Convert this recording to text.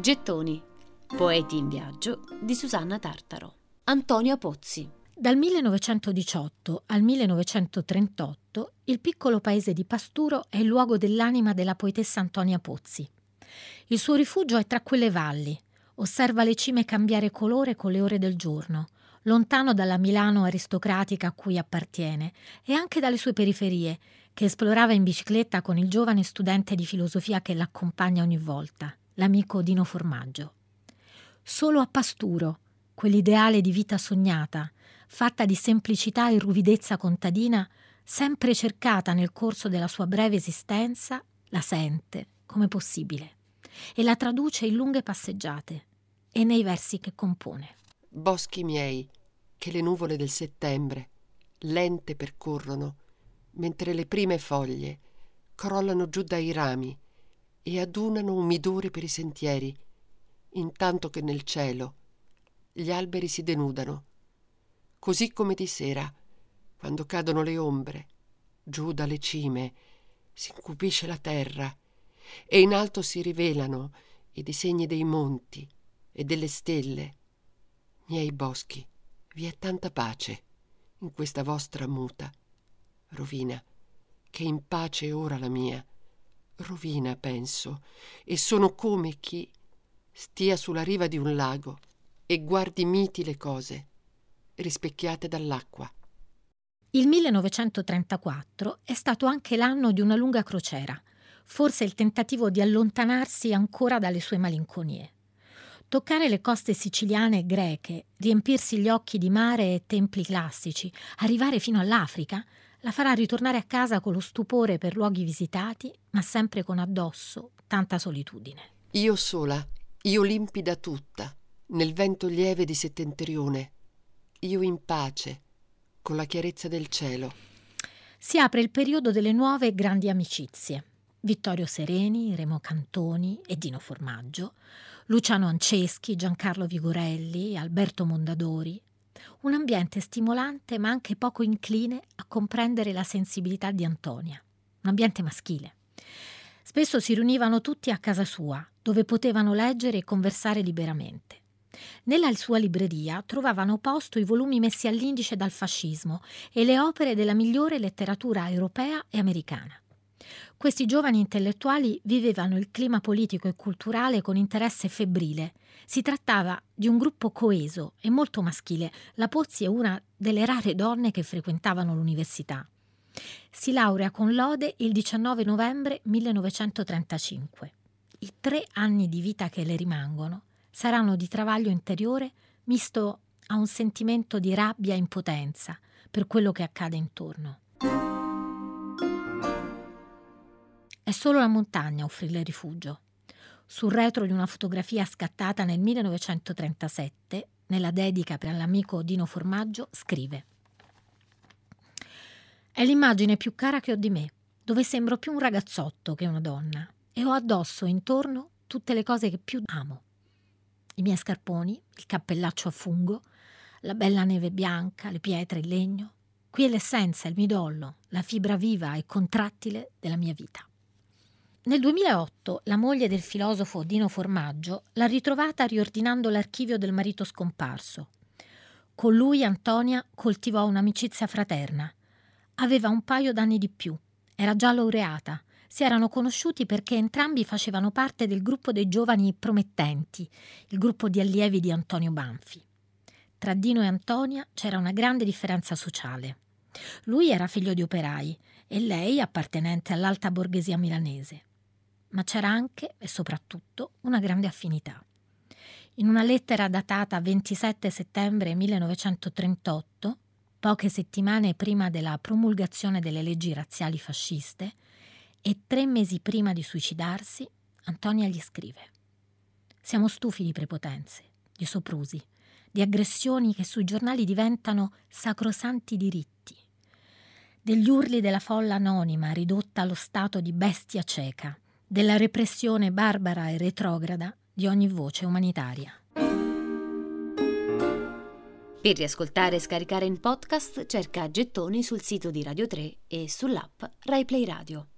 Gettoni. Poeti in viaggio di Susanna Tartaro. Antonio Pozzi. Dal 1918 al 1938 il piccolo paese di Pasturo è il luogo dell'anima della poetessa Antonia Pozzi. Il suo rifugio è tra quelle valli. Osserva le cime cambiare colore con le ore del giorno, lontano dalla Milano aristocratica a cui appartiene e anche dalle sue periferie, che esplorava in bicicletta con il giovane studente di filosofia che l'accompagna ogni volta, l'amico Dino Formaggio. Solo a Pasturo, quell'ideale di vita sognata, fatta di semplicità e ruvidezza contadina, sempre cercata nel corso della sua breve esistenza, la sente come possibile e la traduce in lunghe passeggiate e nei versi che compone. Boschi miei, che le nuvole del settembre, lente percorrono, mentre le prime foglie crollano giù dai rami e adunano umidore per i sentieri, intanto che nel cielo gli alberi si denudano, così come di sera, quando cadono le ombre, giù dalle cime si incupisce la terra e in alto si rivelano i disegni dei monti e delle stelle. Miei boschi, vi è tanta pace in questa vostra muta rovina, che in pace è ora la mia. Rovina, penso, e sono come chi stia sulla riva di un lago e guardi miti le cose, rispecchiate dall'acqua. Il 1934 è stato anche l'anno di una lunga crociera, forse il tentativo di allontanarsi ancora dalle sue malinconie. Toccare le coste siciliane e greche, riempirsi gli occhi di mare e templi classici, arrivare fino all'Africa, la farà ritornare a casa con lo stupore per luoghi visitati, ma sempre con addosso tanta solitudine. Io sola, io limpida tutta, nel vento lieve di settentrione, io in pace, con la chiarezza del cielo. Si apre il periodo delle nuove grandi amicizie. Vittorio Sereni, Remo Cantoni e Dino Formaggio, Luciano Anceschi, Giancarlo Vigorelli, Alberto Mondadori, un ambiente stimolante ma anche poco incline a comprendere la sensibilità di Antonia, un ambiente maschile. Spesso si riunivano tutti a casa sua, dove potevano leggere e conversare liberamente. Nella sua libreria trovavano posto i volumi messi all'indice dal fascismo e le opere della migliore letteratura europea e americana. Questi giovani intellettuali vivevano il clima politico e culturale con interesse febbrile. Si trattava di un gruppo coeso e molto maschile. La Pozzi è una delle rare donne che frequentavano l'università. Si laurea con lode il 19 novembre 1935. I tre anni di vita che le rimangono saranno di travaglio interiore misto a un sentimento di rabbia e impotenza per quello che accade intorno. È solo la montagna a offrirle rifugio. Sul retro di una fotografia scattata nel 1937, nella dedica per l'amico Dino Formaggio, scrive È l'immagine più cara che ho di me, dove sembro più un ragazzotto che una donna e ho addosso intorno tutte le cose che più amo. I miei scarponi, il cappellaccio a fungo, la bella neve bianca, le pietre, il legno. Qui è l'essenza, il midollo, la fibra viva e contrattile della mia vita. Nel 2008 la moglie del filosofo Dino Formaggio l'ha ritrovata riordinando l'archivio del marito scomparso. Con lui Antonia coltivò un'amicizia fraterna. Aveva un paio d'anni di più, era già laureata, si erano conosciuti perché entrambi facevano parte del gruppo dei giovani promettenti, il gruppo di allievi di Antonio Banfi. Tra Dino e Antonia c'era una grande differenza sociale. Lui era figlio di operai e lei appartenente all'alta borghesia milanese ma c'era anche e soprattutto una grande affinità. In una lettera datata 27 settembre 1938, poche settimane prima della promulgazione delle leggi razziali fasciste e tre mesi prima di suicidarsi, Antonia gli scrive Siamo stufi di prepotenze, di soprusi, di aggressioni che sui giornali diventano sacrosanti diritti, degli urli della folla anonima ridotta allo stato di bestia cieca, della repressione barbara e retrograda di ogni voce umanitaria. Per riascoltare e scaricare in podcast cerca Gettoni sul sito di Radio 3 e sull'app RaiPlay Radio.